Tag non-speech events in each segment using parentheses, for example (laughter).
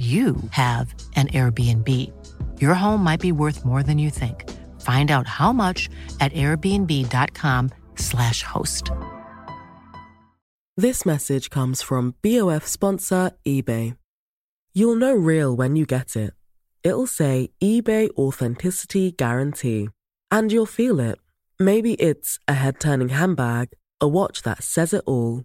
you have an Airbnb. Your home might be worth more than you think. Find out how much at airbnb.com/slash host. This message comes from BOF sponsor eBay. You'll know real when you get it. It'll say eBay Authenticity Guarantee. And you'll feel it. Maybe it's a head turning handbag, a watch that says it all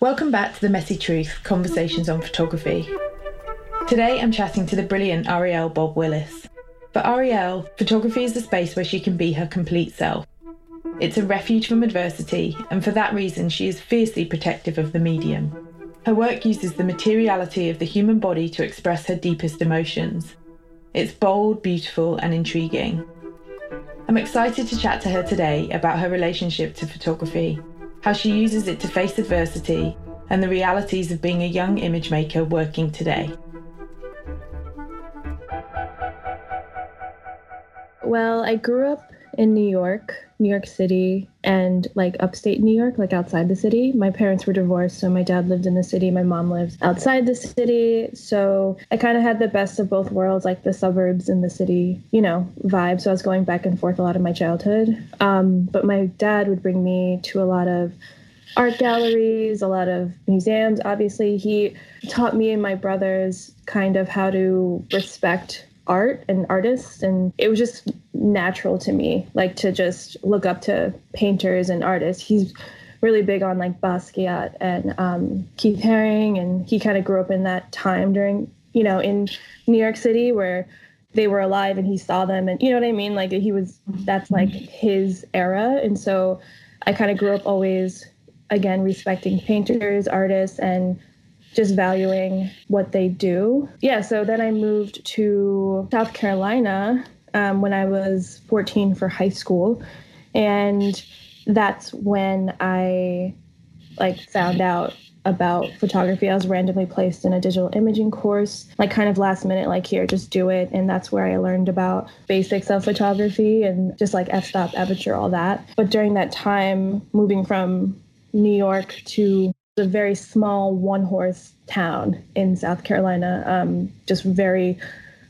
Welcome back to The Messy Truth Conversations on Photography. Today I'm chatting to the brilliant Arielle Bobb-Willis. For Arielle, photography is the space where she can be her complete self. It's a refuge from adversity, and for that reason, she is fiercely protective of the medium. Her work uses the materiality of the human body to express her deepest emotions. It's bold, beautiful, and intriguing. I'm excited to chat to her today about her relationship to photography how she uses it to face adversity, and the realities of being a young image maker working today. Well, I grew up in New York, New York City, and like upstate New York, like outside the city. My parents were divorced, so my dad lived in the city, my mom lived outside the city. So I kind of had the best of both worlds, like the suburbs and the city, you know, vibe. So I was going back and forth a lot of my childhood. Um, but my dad would bring me to a lot of art galleries, a lot of museums. Obviously, he taught me and my brothers kind of how to respect art and artists and it was just natural to me like to just look up to painters and artists. He's really big on like basquiat and um, keith haring and he kind of grew up in that time during you know in new york city where they were alive and he saw them and you know what i mean? Like he was that's like his era and so i kind of grew up always again respecting painters artists and just valuing what they do. Yeah, so then I moved to South Carolina um, when I was 14 for high school. And that's when I like found out about photography. I was randomly placed in a digital imaging course, like kind of last minute, like here, just do it. And that's where I learned about basics of photography and just like f-stop, aperture, all that. But during that time, moving from New York to a very small one horse town in South Carolina, um, just very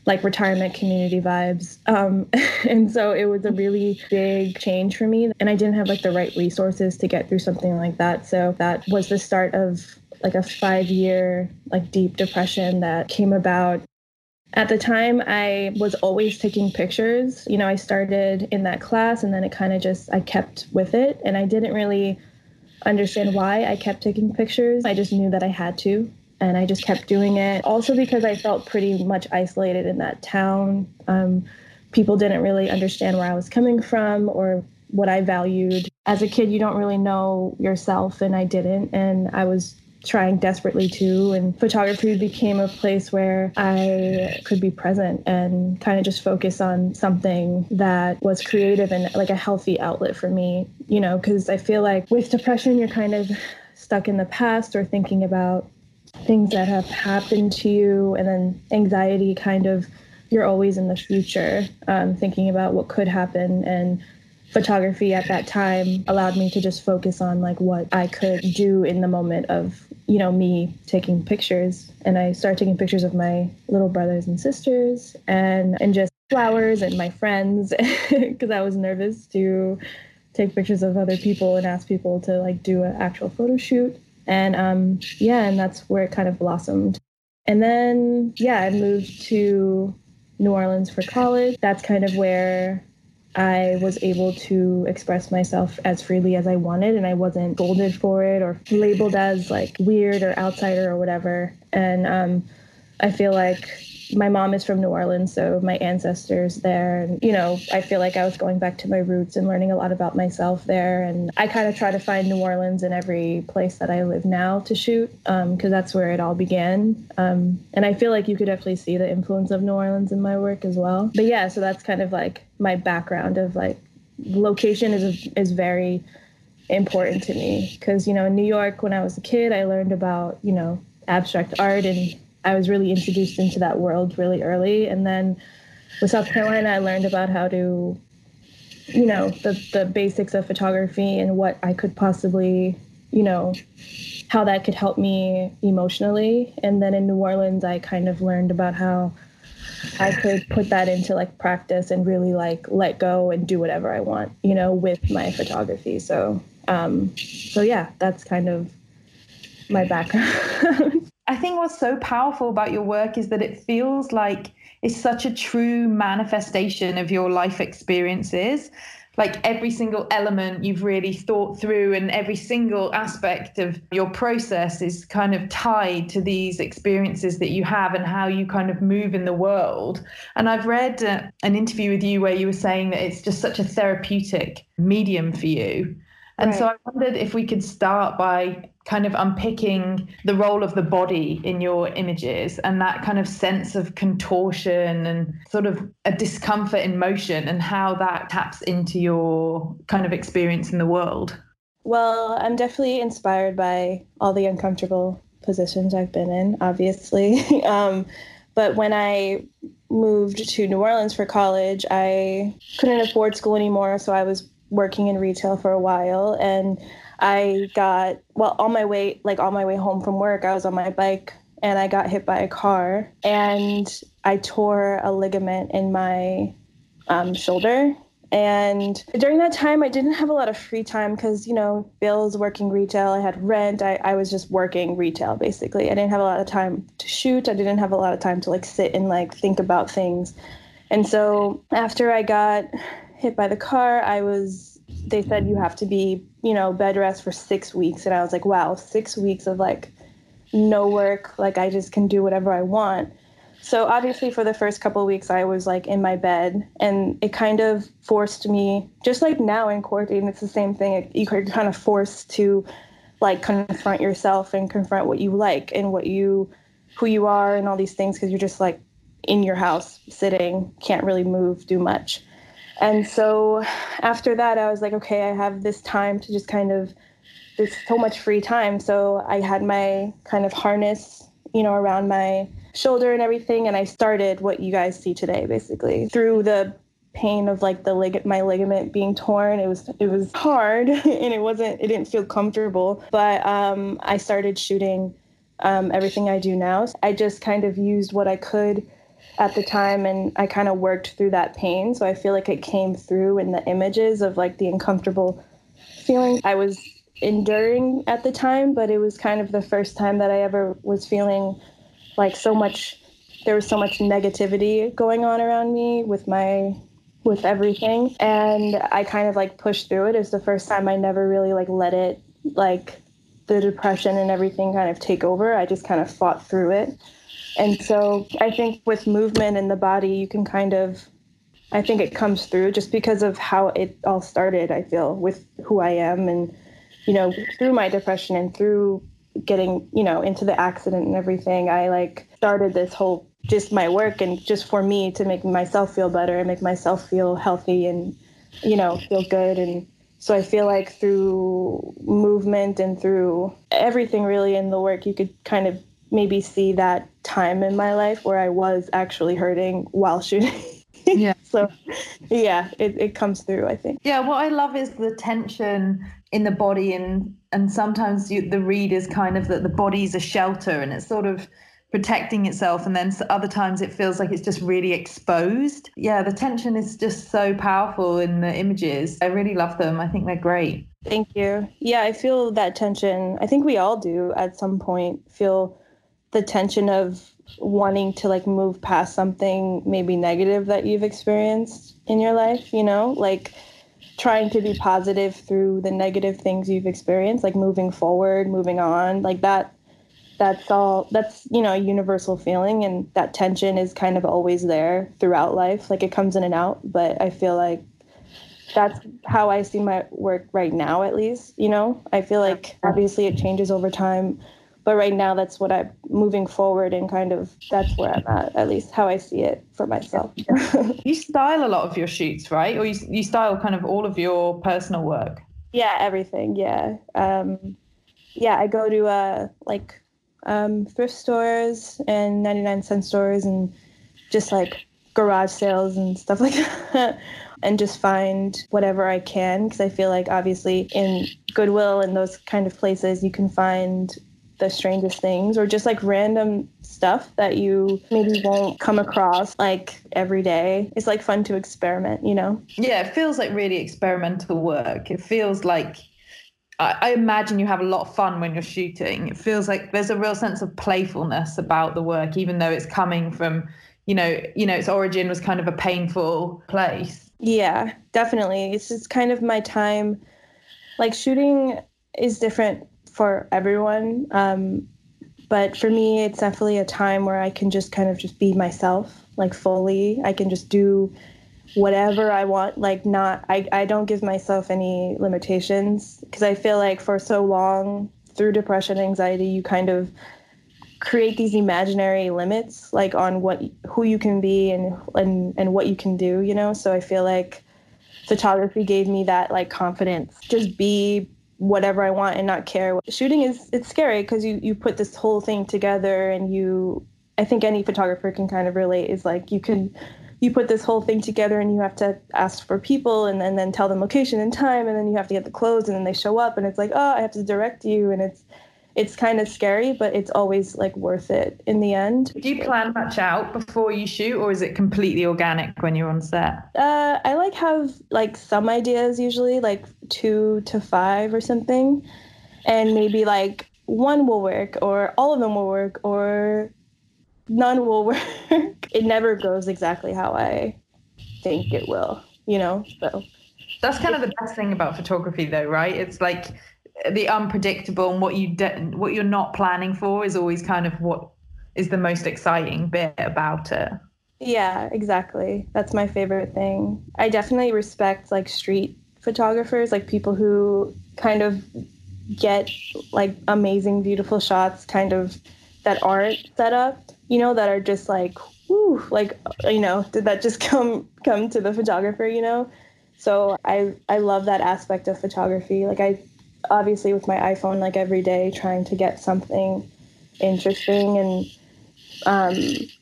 like retirement community vibes. Um, (laughs) and so it was a really big change for me. And I didn't have like the right resources to get through something like that. So that was the start of like a five year, like deep depression that came about. At the time, I was always taking pictures. You know, I started in that class and then it kind of just, I kept with it. And I didn't really understand why I kept taking pictures. I just knew that I had to. And I just kept doing it. Also, because I felt pretty much isolated in that town. Um, people didn't really understand where I was coming from or what I valued. As a kid, you don't really know yourself, and I didn't. And I was trying desperately to. And photography became a place where I could be present and kind of just focus on something that was creative and like a healthy outlet for me, you know, because I feel like with depression, you're kind of stuck in the past or thinking about things that have happened to you. And then anxiety kind of, you're always in the future, um, thinking about what could happen and photography at that time allowed me to just focus on like what I could do in the moment of you know me taking pictures. And I started taking pictures of my little brothers and sisters and and just flowers and my friends (laughs) because I was nervous to take pictures of other people and ask people to like do an actual photo shoot. And um yeah and that's where it kind of blossomed. And then, yeah, I moved to New Orleans for college. That's kind of where I was able to express myself as freely as I wanted, and I wasn't scolded for it or labeled as like weird or outsider or whatever. And um, I feel like my mom is from New Orleans, so my ancestors there. And, you know, I feel like I was going back to my roots and learning a lot about myself there. And I kind of try to find New Orleans in every place that I live now to shoot, because um, that's where it all began. Um, and I feel like you could definitely see the influence of New Orleans in my work as well. But yeah, so that's kind of like my background of like location is is very important to me because you know in New York when I was a kid I learned about you know abstract art and I was really introduced into that world really early. And then with South Carolina, I learned about how to, you know, the, the basics of photography and what I could possibly, you know, how that could help me emotionally. And then in New Orleans, I kind of learned about how I could put that into like practice and really like let go and do whatever I want, you know, with my photography. So, um, so yeah, that's kind of my background. (laughs) I think what's so powerful about your work is that it feels like it's such a true manifestation of your life experiences. Like every single element you've really thought through, and every single aspect of your process is kind of tied to these experiences that you have and how you kind of move in the world. And I've read uh, an interview with you where you were saying that it's just such a therapeutic medium for you. And right. so I wondered if we could start by kind of unpicking the role of the body in your images and that kind of sense of contortion and sort of a discomfort in motion and how that taps into your kind of experience in the world. Well, I'm definitely inspired by all the uncomfortable positions I've been in, obviously. (laughs) um, but when I moved to New Orleans for college, I couldn't afford school anymore, so I was working in retail for a while and I got well on my way like on my way home from work I was on my bike and I got hit by a car and I tore a ligament in my um, shoulder. And during that time I didn't have a lot of free time because you know bills working retail I had rent I, I was just working retail basically. I didn't have a lot of time to shoot I didn't have a lot of time to like sit and like think about things. And so after I got hit by the car, I was they said you have to be, you know, bed rest for 6 weeks and I was like, wow, 6 weeks of like no work, like I just can do whatever I want. So obviously for the first couple weeks I was like in my bed and it kind of forced me just like now in quarantine it's the same thing. You're kind of forced to like confront yourself and confront what you like and what you who you are and all these things because you're just like in your house sitting, can't really move, do much. And so after that, I was like, okay, I have this time to just kind of, there's so much free time. So I had my kind of harness, you know, around my shoulder and everything. And I started what you guys see today, basically through the pain of like the lig- my ligament being torn it was it was hard (laughs) and it wasn't it didn't feel comfortable but um, i started shooting um, everything i do now i just kind of used what i could at the time and I kind of worked through that pain. So I feel like it came through in the images of like the uncomfortable feelings I was enduring at the time, but it was kind of the first time that I ever was feeling like so much there was so much negativity going on around me with my with everything and I kind of like pushed through it. It was the first time I never really like let it like the depression and everything kind of take over. I just kind of fought through it. And so I think with movement in the body, you can kind of, I think it comes through just because of how it all started, I feel, with who I am and, you know, through my depression and through getting, you know, into the accident and everything, I like started this whole just my work and just for me to make myself feel better and make myself feel healthy and, you know, feel good. And so I feel like through movement and through everything really in the work, you could kind of maybe see that time in my life where I was actually hurting while (laughs) shooting. yeah. so, yeah, it, it comes through, I think. Yeah, what I love is the tension in the body, and and sometimes you, the read is kind of that the body's a shelter and it's sort of protecting itself and then other times it feels like it's just really exposed yeah the tension is just so powerful in the images i really love them i think they're great thank you yeah i feel that tension i think we all do at some point feel the tension of wanting to like move past something maybe negative that you've experienced in your life, you know, like trying to be positive through the negative things you've experienced, like moving forward, moving on, like that. That's all. That's you know a universal feeling, and that tension is kind of always there throughout life. Like it comes in and out, but I feel like that's how I see my work right now, at least. You know, I feel like obviously it changes over time but right now that's what i'm moving forward and kind of that's where i'm at at least how i see it for myself. (laughs) You style a lot of your shoots right? Or you, you style kind of all of your personal work? Yeah everything yeah. Um yeah i go to uh like um thrift stores and 99 cent stores and just like garage sales and stuff like that. (laughs) And just find whatever I can because I feel like obviously in Goodwill and those kind of places you can find the strangest things or just like random stuff that you maybe won't come across like every day. It's like fun to experiment, you know? Yeah, it feels like really experimental work. It feels like I, imagine you have a lot of fun when you're shooting. It feels like there's a real sense of playfulness about the work, even though it's coming from, you know, you know, its origin was kind of a painful place. Yeah, definitely. It's just kind of my time. Like shooting is different for everyone. Um, but for me, it's definitely a time where I can just kind of just be myself, like fully. I can just do whatever I want. Like, not, I, I don't give myself any limitations because I feel like for so long through depression, anxiety, you kind of create these imaginary limits, like on what, who you can be and, and, and what you can do, you know? So I feel like photography gave me that like confidence. Just be whatever I want and not care. Shooting is it's scary because you you put this whole thing together and you I think any photographer can kind of relate is like you can you put this whole thing together and you have to ask for people and and then tell them location and time and then you have to get the clothes and then they show up and it's like oh I have to direct you and it's it's kind of scary, but it's always like worth it in the end. Do you plan much out before you shoot, or is it completely organic when you're on set? Uh, I like have like some ideas usually, like two to five or something, and maybe like one will work, or all of them will work, or none will (laughs) work. it never goes exactly how I think it will, you know. So that's kind of the best thing about photography, though, right? It's like the unpredictable and what you de- what you're not planning for is always kind of what is the most exciting bit about it. Yeah, exactly. That's my favorite thing. I definitely respect like street photographers, like people who kind of get like amazing, beautiful shots, kind of that aren't set up, you know, that are just like, whoo, like, you know, did that just (laughs) come come to the photographer, you know? So I I love that aspect of photography. Like I obviously with my iPhone like every day trying to get something interesting and um,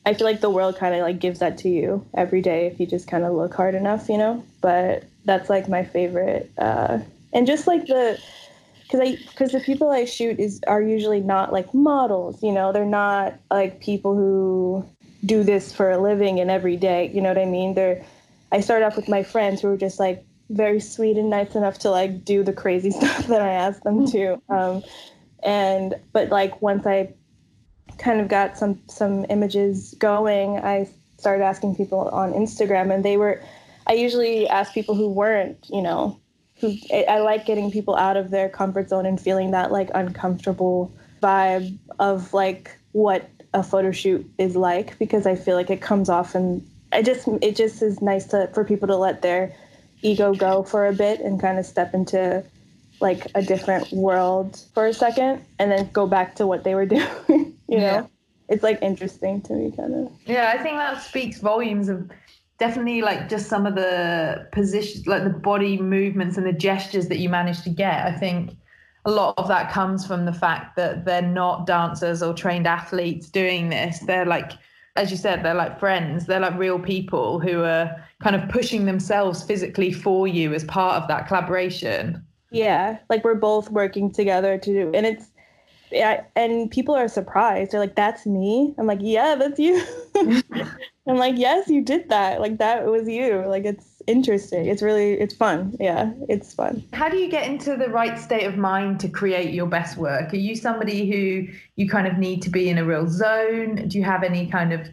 I feel like the world kind of like gives that to you every day if you just kind of look hard enough, you know. But that's like my favorite, uh, and just like the, because I because the people I shoot is are usually not like models, you know. They're not like people who do this for a living and every day, you know what I mean? They're I started off with my friends who were just like very sweet and nice enough to like do the crazy (laughs) stuff that I asked them to. Um, and but like once I kind of got some some images going, I started asking people on Instagram, and they were. I usually ask people who weren't, you know, who I like getting people out of their comfort zone and feeling that like uncomfortable vibe of like what a photo shoot is like because I feel like it comes off and I just it just is nice to for people to let their ego go for a bit and kind of step into like a different world for a second and then go back to what they were (laughs) doing you know? It's like interesting to me kind of yeah i think that speaks volumes of definitely like just some of the positions like the body movements and the gestures that you manage to get. I think a lot of that comes from the fact that they're not dancers or trained athletes doing this. They're like as you said, they're like friends. They're like real people who are kind of pushing themselves physically for you as part of that collaboration. Yeah, like we're both working together to do, and it's yeah, and people are surprised. They're like, "That's me." I'm like, "Yeah, that's you." (laughs) I'm like, "Yes, you did that. Like that was you." Like it's interesting. It's really it's fun. Yeah, it's fun. How do you get into the right state of mind to create your best work? Are you somebody who you kind of need to be in a real zone? Do you have any kind of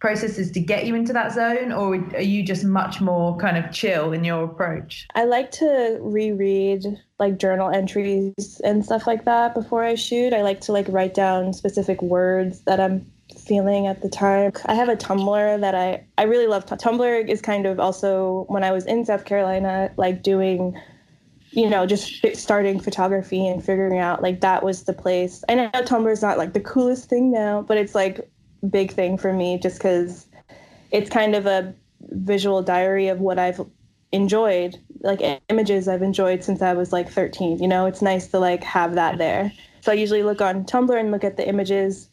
processes to get you into that zone or are you just much more kind of chill in your approach i like to reread like journal entries and stuff like that before i shoot i like to like write down specific words that i'm feeling at the time i have a tumblr that i i really love tumblr is kind of also when i was in south carolina like doing you know, just starting photography and figuring out like that was the place. I know Tumblr is not like the coolest thing now, but it's like big thing for me just because it's kind of a visual diary of what I've enjoyed, like images I've enjoyed since I was like 13. You know, it's nice to like have that there. So I usually look on Tumblr and look at the images,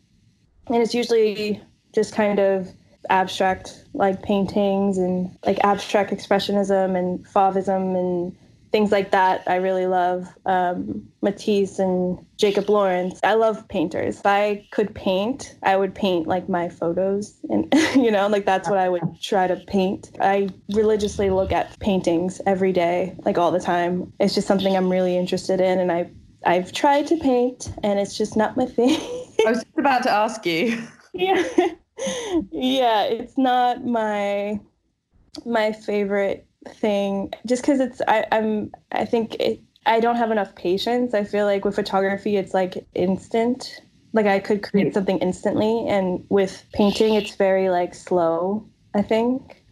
and it's usually just kind of abstract like paintings and like abstract expressionism and fauvism and things like that I really love. Um, Matisse and Jacob Lawrence. I love painters. If I could paint, I would paint like my photos, and (laughs) you know, like that's what I would try to paint. I religiously look at paintings every day, like all the time. It's just something I'm really interested in, and I I've tried to paint, and it's just not my thing. (laughs) I was just about to ask you. yeah, yeah, it's not my my favorite thing. Just because it's I, i'm i think it, i don't have enough patience. I feel like with photography it's like instant. Like i could create something instantly and with painting it's very like slow i think.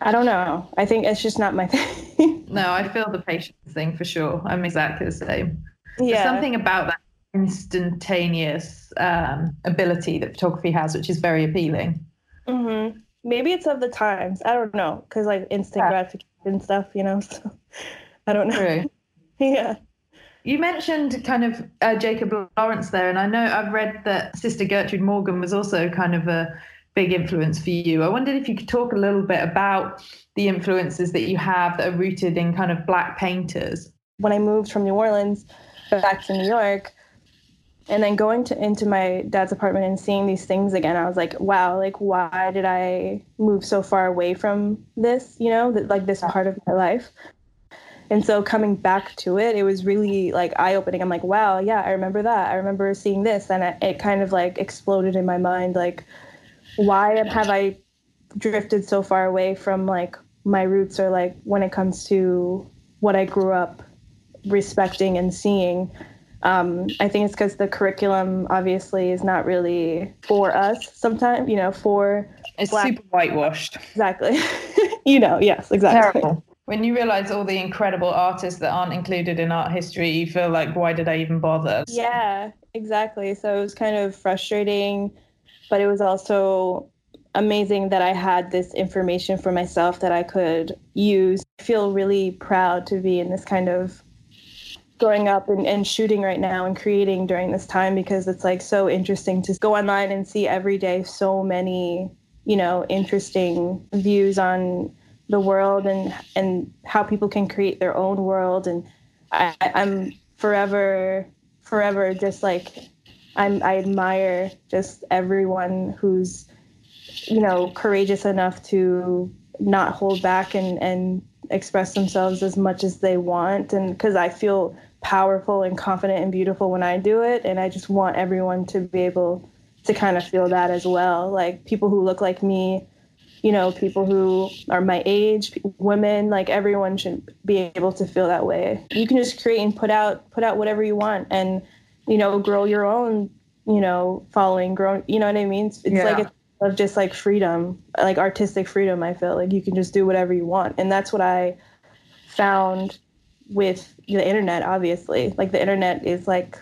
I don't know. I think it's just not my (laughs) thing. No i feel the patience thing for sure. I'm exactly the same yeah. There's something about that instantaneous um, ability that photography has which is very appealing mm-hmm maybe it's of the times. I don't know, because like instant yeah. gratification stuff, you know. (laughs) So I don't know. True. (laughs) yeah. You mentioned kind of uh, Jacob Lawrence there, and I know I've read that Sister Gertrude Morgan was also kind of a big influence for you. I wondered if you could talk a little bit about the influences that you have that are rooted in kind of black painters. When I moved from New Orleans back to New York, and then going to into my dad's apartment and seeing these things again i was like wow like why did i move so far away from this you know like this part of my life? And so coming back to it it was really like eye-opening. I'm like wow yeah i remember that. I remember seeing this and it kind of like exploded in my mind like why have i drifted so far away from like my roots or like when it comes to what i grew up respecting and seeing um, I think it's because the curriculum obviously is not really for us sometimes, you know, for it's black- super whitewashed. Exactly. (laughs) you know, yes, exactly. Terrible. When you realize all the incredible artists that aren't included in art history, you feel like, why did I even bother? Yeah, exactly. So it was kind of frustrating, but it was also amazing that I had this information for myself that I could use. I feel really proud to be in this kind of growing up and, and shooting right now and creating during this time because it's like so interesting to go online and see every day so many you know interesting views on the world and and how people can create their own world. And I, i'm forever forever just like i'm i admire just everyone who's you know courageous enough to not hold back and and express themselves as much as they want. And because i feel powerful and confident and beautiful when I do it. And I just want everyone to be able to kind of feel that as well. Like people who look like me, you know, people who are my age, women, like everyone should be able to feel that way. You can just create and put out put out whatever you want and you know, grow your own, you know, following, grow, you know what I mean? It's, it's yeah. like it's of just like freedom, like artistic freedom, I feel like you can just do whatever you want. And that's what I found with the internet obviously. Like the internet is like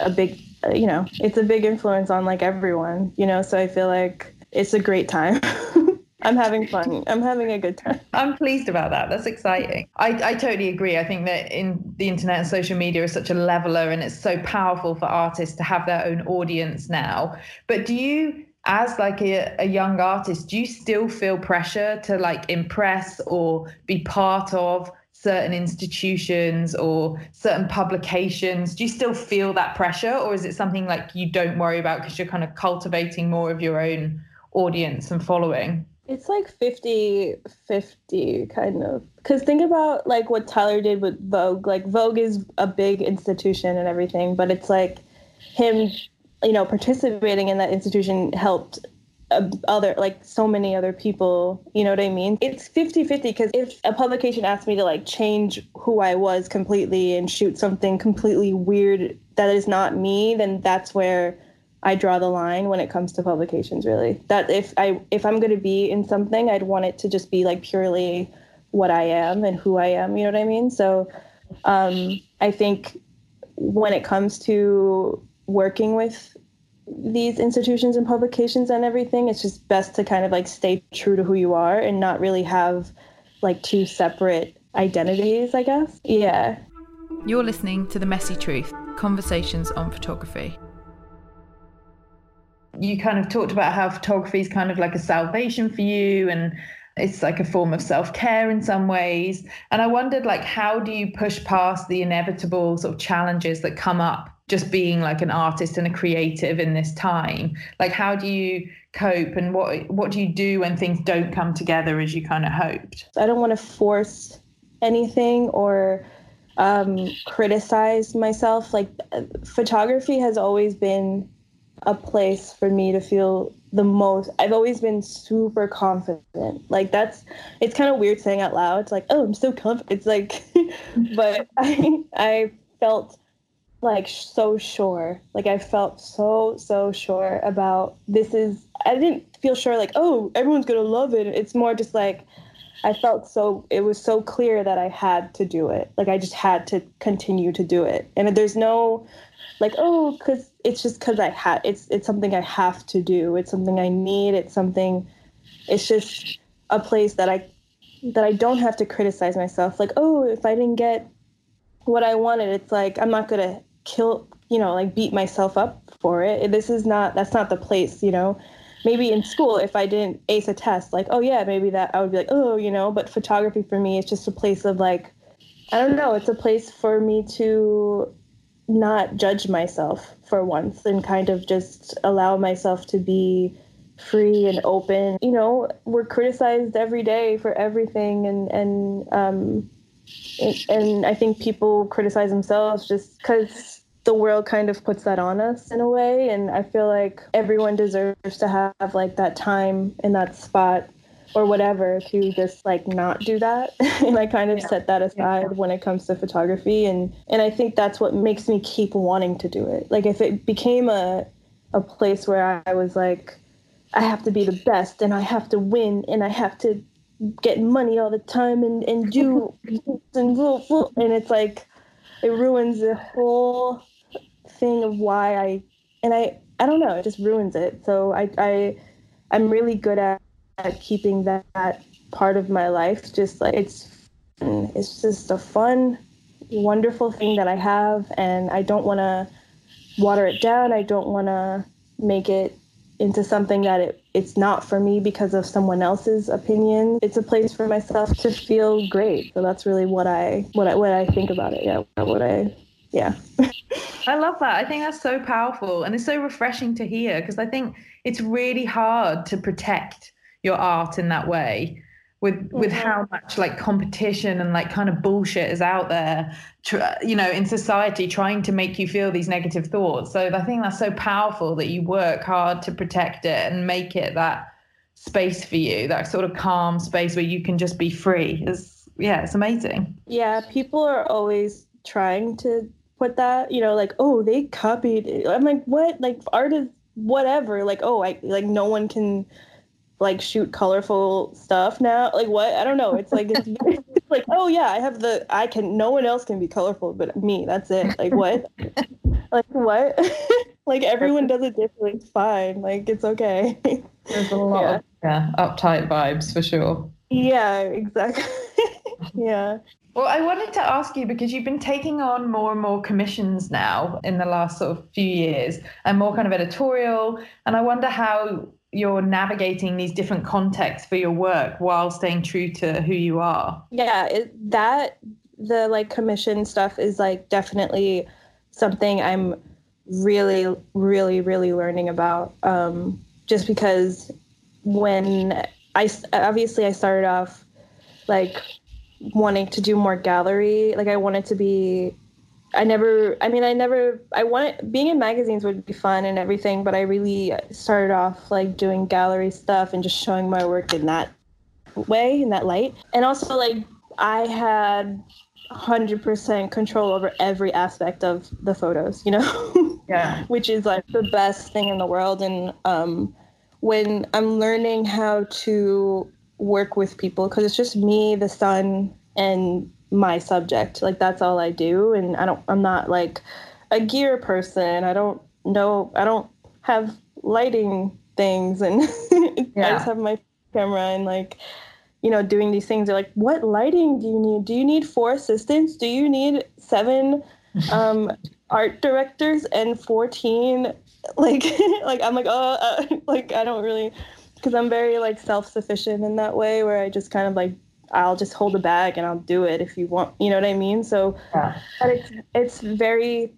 a big uh, you know it's a big influence on like everyone you know? So i feel like it's a great time. (laughs) I'm having fun. I'm having a good time. I'm pleased about that. That's exciting. I, I totally agree. I think that in the internet and social media is such a leveler and it's so powerful for artists to have their own audience now. But do you as like a, a young artist do you still feel pressure to like impress or be part of certain institutions or certain publications do you still feel that pressure or is it something like you don't worry about because you're kind of cultivating more of your own audience and following It's like 50 50 kind of. Because think about like what Tyler did with Vogue. Like Vogue is a big institution and everything, but it's like him, you know, participating in that institution helped other like so many other people you know what i mean? It's 50 50 because if a publication asked me to like change who i was completely and shoot something completely weird that is not me then that's where i draw the line when it comes to publications really. That if i if i'm going to be in something i'd want it to just be like purely what i am and who i am you know what i mean? So um i think when it comes to working with these institutions and publications and everything it's just best to kind of like stay true to who you are and not really have like two separate identities i guess. Yeah. You're listening to the messy truth conversations on photography. You kind of talked about how photography is kind of like a salvation for you and it's like a form of self-care in some ways. And i wondered like how do you push past the inevitable sort of challenges that come up just being like an artist and a creative in this time like how do you cope and what what do you do when things don't come together as you kind of hoped? I don't want to force anything or um, criticize myself like photography has always been a place for me to feel the most i've always been super confident like that's it's kind of weird saying out loud it's like oh i'm so confident it's like (laughs) but i i felt like so sure. Like I felt so so sure about this is I didn't feel sure like oh everyone's going to love it. It's more just like I felt so it was so clear that I had to do it. Like I just had to continue to do it. And there's no like oh cuz it's just cuz I had it's it's something I have to do. It's something I need. It's something it's just a place that I that I don't have to criticize myself like oh if I didn't get what I wanted it's like I'm not going to kill you know like beat myself up for it. This is not that's not the place you know. Maybe in school if i didn't ace a test like oh yeah maybe that i would be like oh you know. But photography for me is just a place of like i don't know. It's a place for me to not judge myself for once and kind of just allow myself to be free and open. You know we're criticized every day for everything and and um and I think people criticize themselves just because the world kind of puts that on us in a way. And I feel like everyone deserves to have like that time in that spot or whatever to just like not do that (laughs) and i kind of yeah. set that aside yeah. when it comes to photography and and i think that's what makes me keep wanting to do it like if it became a a place where i was like i have to be the best and i have to win and i have to get money all the time and, and do (laughs) and and it's like it ruins the whole thing of why I and I I don't know it just ruins it. So I I I'm really good at, at keeping that, that part of my life just like it's it's just a fun wonderful thing that I have and I don't want to water it down. I don't want to make it into something that it, it's not for me because of someone else's opinion. It's a place for myself to feel great. So that's really what I what I what I think about it. Yeah, what I yeah. (laughs) I love that. I think that's so powerful and it's so refreshing to hear because I think it's really hard to protect your art in that way with with mm-hmm. how much like competition and like kind of bullshit is out there tr- you know in society trying to make you feel these negative thoughts so i think that's so powerful that you work hard to protect it and make it that space for you that sort of calm space where you can just be free is yeah it's amazing yeah people are always trying to put that you know like oh they copied it. i'm like what like art is whatever like oh i like no one can like shoot colorful stuff now. Like what? I don't know. It's like it's, it's like oh yeah, I have the I can. No one else can be colorful but me. That's it. Like what? (laughs) like what? (laughs) like everyone does it differently. It's fine. Like it's okay. There's a lot (laughs) yeah. of yeah uptight vibes for sure. Yeah, exactly. yeah. Well, I wanted to ask you because you've been taking on more and more commissions now in the last sort of few years and more kind of editorial. And I wonder how you're navigating these different contexts for your work while staying true to who you are yeah it, that the like commission stuff is like definitely something i'm really really really learning about um just because when I obviously I started off like wanting to do more gallery. Like I wanted to be I never I mean I never I wanted being in magazines would be fun and everything, but I really started off like doing gallery stuff and just showing my work in that way, in that light. And also like I had 100% control over every aspect of the photos, you know? (laughs) Yeah. Which is like the best thing in the world and um when I'm learning how to work with people because it's just me, the sun, and my subject. Like that's all I do, and I don't. I'm not like a gear person. I don't know. I don't have lighting things, and yeah. (laughs) I just have my camera and like you know doing these things. They're like, what lighting do you need? Do you need four assistants? Do you need seven um, (laughs) art directors and fourteen? Like, (laughs) like I'm like, oh, uh, like I don't really because I'm very like self-sufficient in that way where I just kind of like I'll just hold a bag and I'll do it if you want. You know what I mean? So, yeah. but it's it's very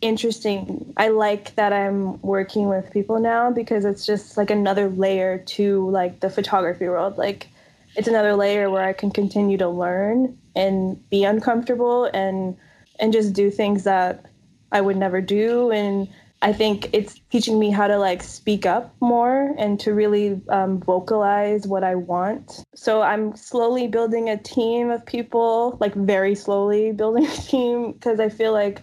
interesting. I like that I'm working with people now because it's just like another layer to like the photography world. Like it's another layer where I can continue to learn and be uncomfortable and and just do things that I would never do and I think it's teaching me how to like speak up more and to really um, vocalize what I want. So I'm slowly building a team of people, like very slowly building a team because I feel like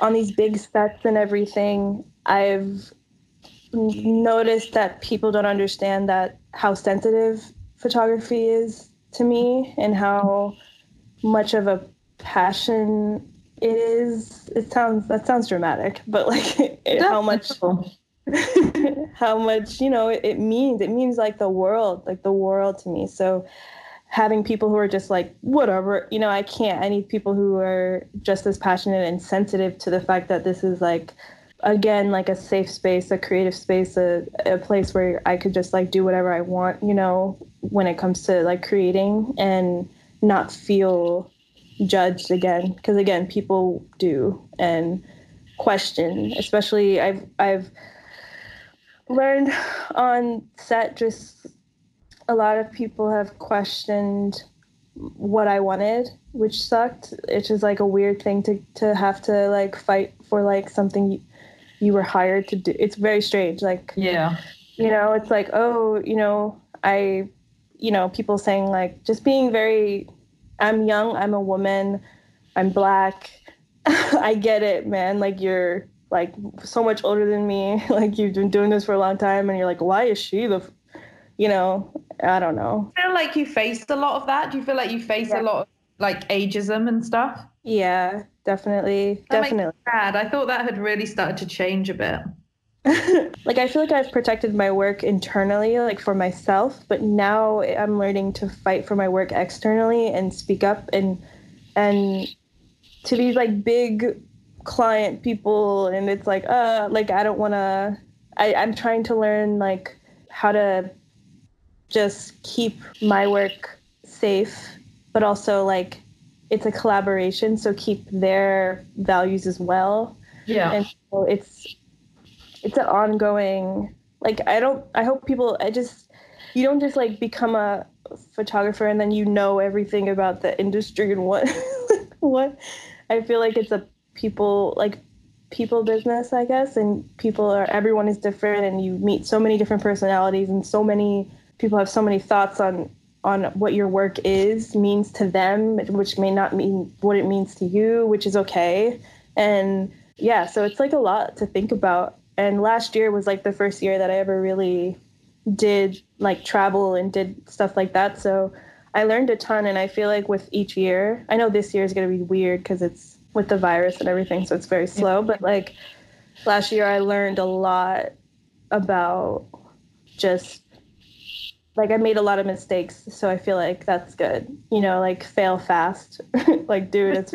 on these big sets and everything, I've noticed that people don't understand that how sensitive photography is to me and how much of a passion it is it sounds that sounds dramatic but like (laughs) it, how much (laughs) how much you know it, it, means it means like the world like the world to me. So having people who are just like whatever you know i can't i need people who are just as passionate and sensitive to the fact that this is like again like a safe space a creative space a, a place where i could just like do whatever i want you know when it comes to like creating and not feel judged again because again people do and question especially i've i've learned on set just a lot of people have questioned what i wanted which sucked. It's just like a weird thing to to have to like fight for like something you, you were hired to do. It's very strange like yeah. you know it's like oh you know i you know people saying like just being very I'm young, I'm a woman, I'm black. (laughs) I get it, man. Like you're like so much older than me. (laughs) Like you've been doing this for a long time and you're like, why is she the you know, I don't know. I feel like you faced a lot of that. Do you feel like you face yeah. a lot of like ageism and stuff? Yeah, definitely. That definitely. Sad. I thought that had really started to change a bit. (laughs) like I feel like I've protected my work internally, like for myself, but now I'm learning to fight for my work externally and speak up and and to these like big client people and it's like uh like I don't want to I I'm trying to learn like how to just keep my work safe but also like it's a collaboration so keep their values as well. Yeah. And so it's it's an ongoing like i don't i hope people i just you don't just like become a photographer and then you know everything about the industry and what (laughs) what i feel like it's a people like people business i guess and people are everyone is different and you meet so many different personalities and so many people have so many thoughts on on what your work is means to them which may not mean what it means to you which is okay. And yeah so it's like a lot to think about and last year was like the first year that I ever really did like travel and did stuff like that. So I learned a ton, and I feel like with each year, I know this year is going to be weird because it's with the virus and everything, so it's very slow. But like last year, I learned a lot about just like I made a lot of mistakes, so I feel like that's good. You know, like fail fast, (laughs) like do it. It's.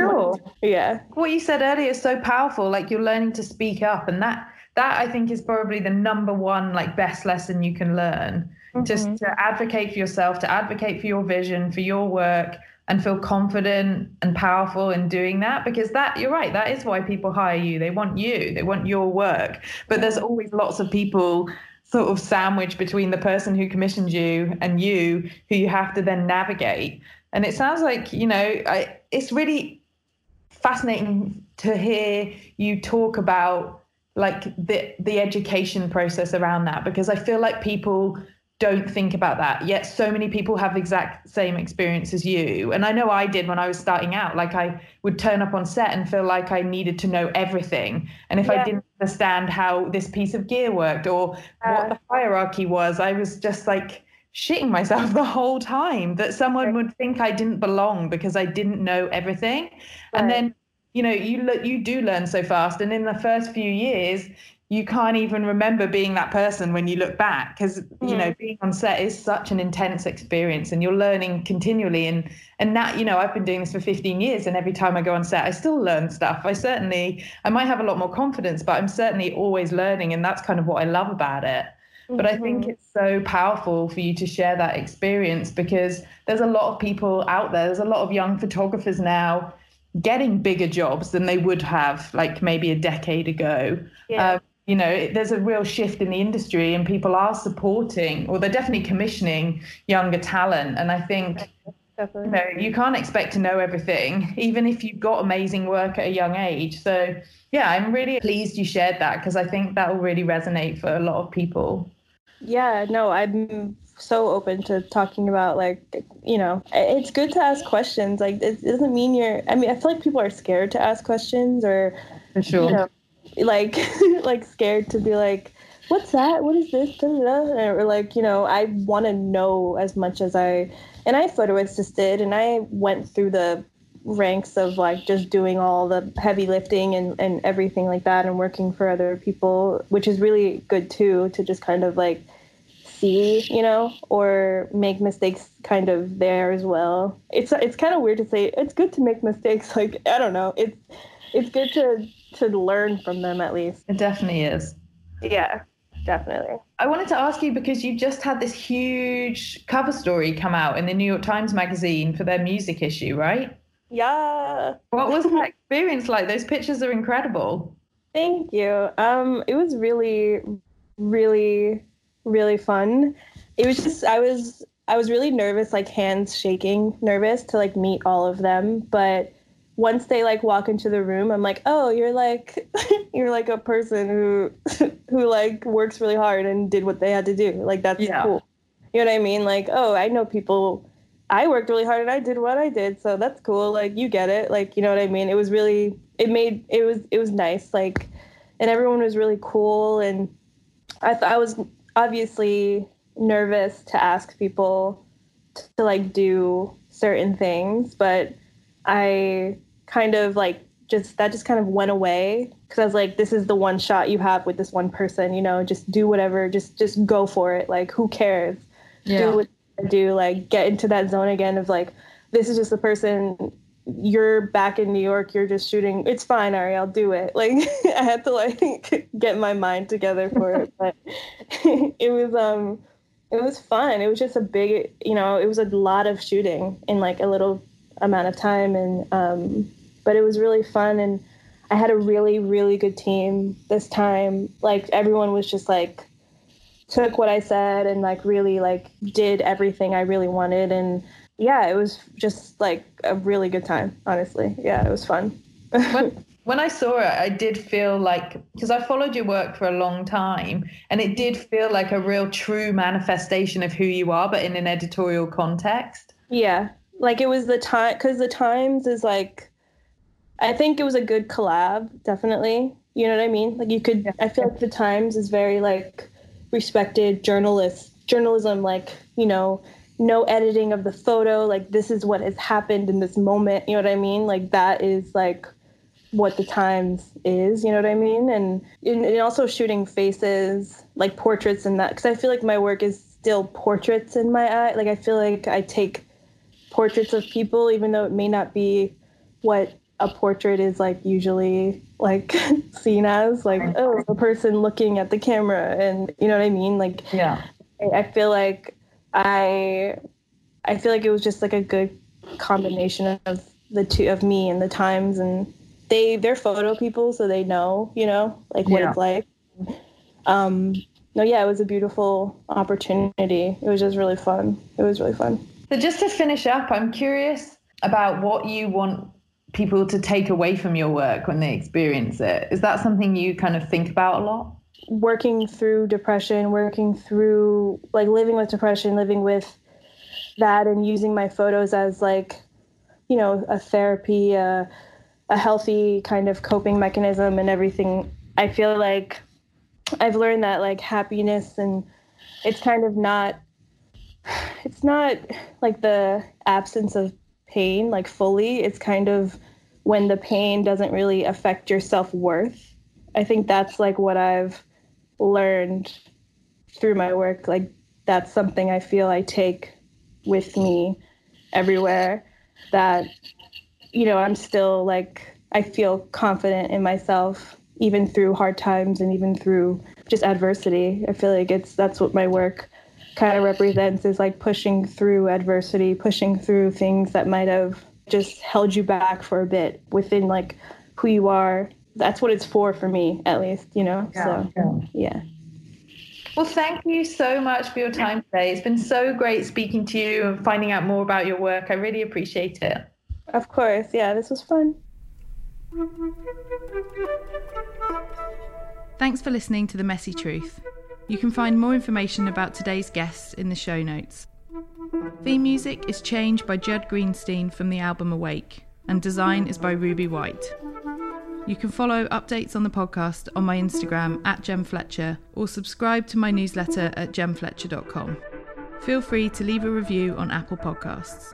Yeah. What you said earlier is so powerful. Like you're learning to speak up, and that that I think is probably the number one like best lesson you can learn. Mm-hmm. Just to advocate for yourself, to advocate for your vision, for your work, and feel confident and powerful in doing that because that you're right that is why people hire you they want you they want your work but there's always lots of people sort of sandwich between the person who commissioned you and you, who you have to then navigate. And it sounds like, you know, I, it's really fascinating to hear you talk about like the the education process around that because I feel like people don't think about that. Yet so many people have the exact same experience as you. And i know i did when i was starting out. Like i would turn up on set and feel like i needed to know everything. And if yeah. i didn't understand how this piece of gear worked or uh, what the hierarchy was i was just like shitting myself (laughs) the whole time that someone would think i didn't belong because i didn't know everything. Right. and then you know you you do learn so fast. And in the first few years you can't even remember being that person when you look back because mm. you know mm. being on set is such an intense experience and you're learning continually and and that you know I've been doing this for 15 years and every time I go on set I still learn stuff I certainly I might have a lot more confidence but I'm certainly always learning and that's kind of what I love about it but I think mm-hmm. it's so powerful for you to share that experience because there's a lot of people out there there's a lot of young photographers now getting bigger jobs than they would have like maybe a decade ago yeah. Um, you know, there's a real shift in the industry and people are supporting or they're definitely commissioning younger talent. And I think definitely. you know, you can't expect to know everything, even if you've got amazing work at a young age. So yeah, I'm really pleased you shared that because I think that will really resonate for a lot of people. Yeah, no, I'm so open to talking about like you know it's good to ask questions like it doesn't mean you're i mean i feel like people are scared to ask questions or for sure you know, like (laughs) like scared to be like what's that? What is this? Or like you know i want to know as much as i and i photo assisted and i went through the ranks of like just doing all the heavy lifting and, and everything like that and working for other people which is really good too to just kind of like see you know or make mistakes kind of there as well. It's it's kind of weird to say it's good to make mistakes (laughs) like i don't know. It's it's good to to learn from them at least. It definitely is. Yeah, definitely. I wanted to ask you because you just had this huge cover story come out in the New York Times Magazine for their music issue, right? Yeah. What was (laughs) that experience like? Those pictures are incredible. Thank you. Um, it was really, really, really fun. It was just I was I was really nervous, like hands shaking, nervous to like meet all of them, but once they like walk into the room i'm like oh you're like (laughs) you're like a person who (laughs) who like works really hard and did what they had to do. Like that's yeah. cool. You know what i mean? Like oh i know people i worked really hard and i did what i did so that's cool. Like you get it. Like you know what i mean? It was really it made it was it was nice like and everyone was really cool and i thought i was obviously nervous to ask people to, to like do certain things but i kind of like just that just kind of went away because I was like, this is the one shot you have with this one person, you know, just do whatever, just just go for it. Like, who cares? Yeah. Do what you do, like get into that zone again of like, this is just the person you're back in New York, you're just shooting. It's fine, Ari, I'll do it. (laughs) Like I had to like (laughs) get my mind together for it. But (laughs) it was um it was fun. It was just a big you know, it was a lot of shooting in like a little amount of time and um but it was really fun and I had a really really good team this time. Like everyone was just like took what I said and like really like did everything I really wanted and yeah, it was just like a really good time, honestly. Yeah, it was fun. when, (laughs) when I saw it, I did feel like because I followed your work for a long time and it did feel like a real true manifestation of who you are, but in an editorial context. Yeah. Like it was the time because the Times is like I think it was a good collab, definitely. You know what I mean? Like you could yeah. I feel like the Times is very like respected journalist journalism, like, you know, no editing of the photo, like this is what has happened in this moment. You know what I mean? Like that is like what the Times is, you know what I mean? And, and also shooting faces, like portraits and that, because I feel like my work is still portraits in my eye. Like I feel like I take portraits of people, even though it may not be what a portrait is like usually like (laughs) seen as like oh a person looking at the camera and you know what i mean like yeah i feel like i i feel like it was just like a good combination of the two of me and the times and they they're photo people so they know you know like what yeah. it's like um no, yeah, it was a beautiful opportunity. It was just really fun. It was really fun. So, just to finish up, I'm curious about what you want people to take away from your work when they experience it. Is that something you kind of think about a lot? Working through depression, working through like living with depression, living with that, and using my photos as like, you know, a therapy, uh, a healthy kind of coping mechanism, and everything. I feel like I've learned that like happiness and it's kind of not (sighs) it's not like the absence of pain like fully it's kind of when the pain doesn't really affect your self-worth i think that's like what i've learned through my work like that's something i feel i take with me everywhere that you know i'm still like i feel confident in myself even through hard times and even through just adversity. I feel like it's that's what my work kind of represents is like pushing through adversity, pushing through things that might have just held you back for a bit within like who you are. That's what it's for for me, at least, you know? Yeah, so, yeah. yeah. Well, thank you so much for your time today. It's been so great speaking to you and finding out more about your work. I really appreciate it. Of course. Yeah, this was fun. Thanks for listening to The Messy Truth. You can find more information about today's guests in the show notes. Theme music is changed by Judd Greenstein from the album Awake, and design is by Ruby Wight. You can follow updates on the podcast on my Instagram at Gem Fletcher or subscribe to my newsletter at gemfletcher.com. Feel free to leave a review on Apple Podcasts.